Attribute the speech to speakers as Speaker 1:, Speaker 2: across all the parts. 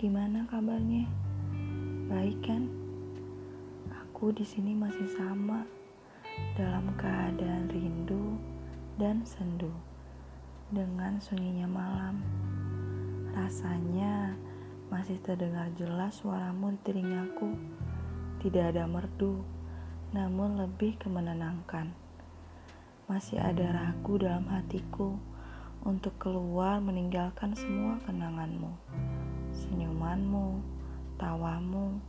Speaker 1: Gimana kabarnya? Baik kan? Aku di sini masih sama dalam keadaan rindu dan sendu dengan sunyinya malam. Rasanya masih terdengar jelas suaramu di telingaku. Tidak ada merdu, namun lebih kemenenangkan. Masih ada ragu dalam hatiku untuk keluar meninggalkan semua kenanganmu senyumanmu, tawamu,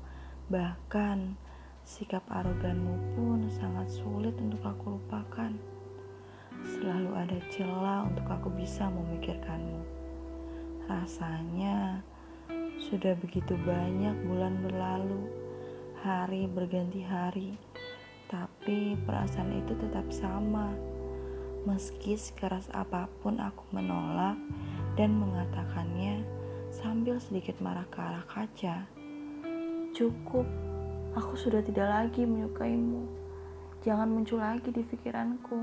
Speaker 1: bahkan Sikap aroganmu pun sangat sulit untuk aku lupakan. Selalu ada celah untuk aku bisa memikirkanmu. Rasanya sudah begitu banyak bulan berlalu, hari berganti hari, tapi perasaan itu tetap sama. Meski sekeras apa pun aku menolak dan mengatakannya sambil sedikit marah ke arah kaca. Cukup Aku sudah tidak lagi menyukaimu. Jangan muncul lagi di pikiranku.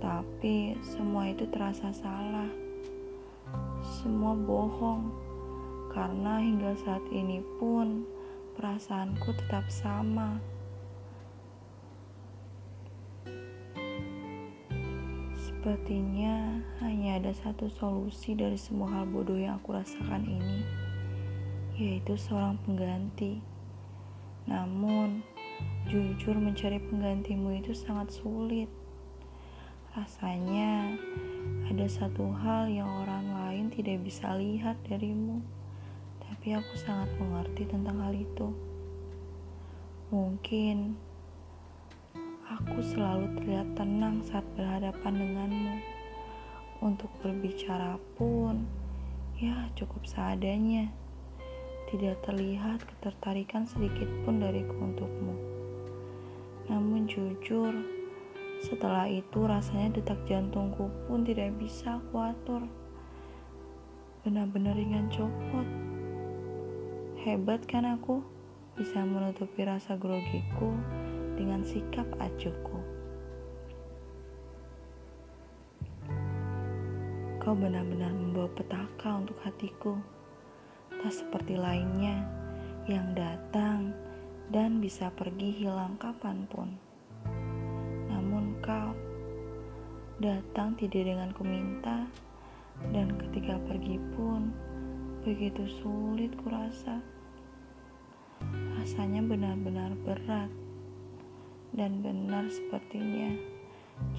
Speaker 1: Tapi semua itu terasa salah. Semua bohong. Karena hingga saat ini pun perasaanku tetap sama. Sepertinya hanya ada satu solusi dari semua hal bodoh yang aku rasakan ini yaitu seorang pengganti. Namun, jujur mencari penggantimu itu sangat sulit. Rasanya ada satu hal yang orang lain tidak bisa lihat darimu, tapi aku sangat mengerti tentang hal itu. Mungkin selalu terlihat tenang saat berhadapan denganmu. Untuk berbicara pun, ya cukup seadanya. Tidak terlihat ketertarikan sedikit pun dariku untukmu. Namun jujur, setelah itu rasanya detak jantungku pun tidak bisa aku atur. Benar-benar ringan copot. Hebat kan aku bisa menutupi rasa grogiku dengan sikap acuhku. Kau benar-benar membawa petaka untuk hatiku tak seperti lainnya yang datang dan bisa pergi hilang kapan pun. Namun kau datang tidak dengan kuminta dan ketika pergi pun begitu sulit kurasa. Rasanya benar-benar berat dan benar sepertinya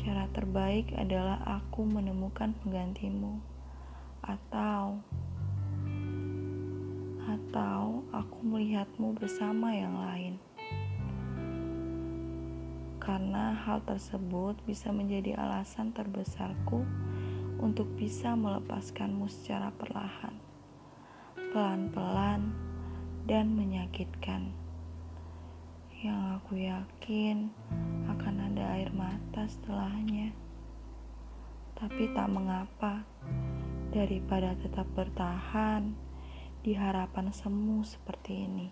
Speaker 1: cara terbaik adalah aku menemukan penggantimu atau atau aku melihatmu bersama yang lain. Karena hal tersebut bisa menjadi alasan terbesarku untuk bisa melepaskanmu secara perlahan, pelan-pelan, dan menyakitkan. Yang aku yakin akan ada air mata setelahnya. Tapi tak mengapa, daripada tetap bertahan di harapan semu seperti ini.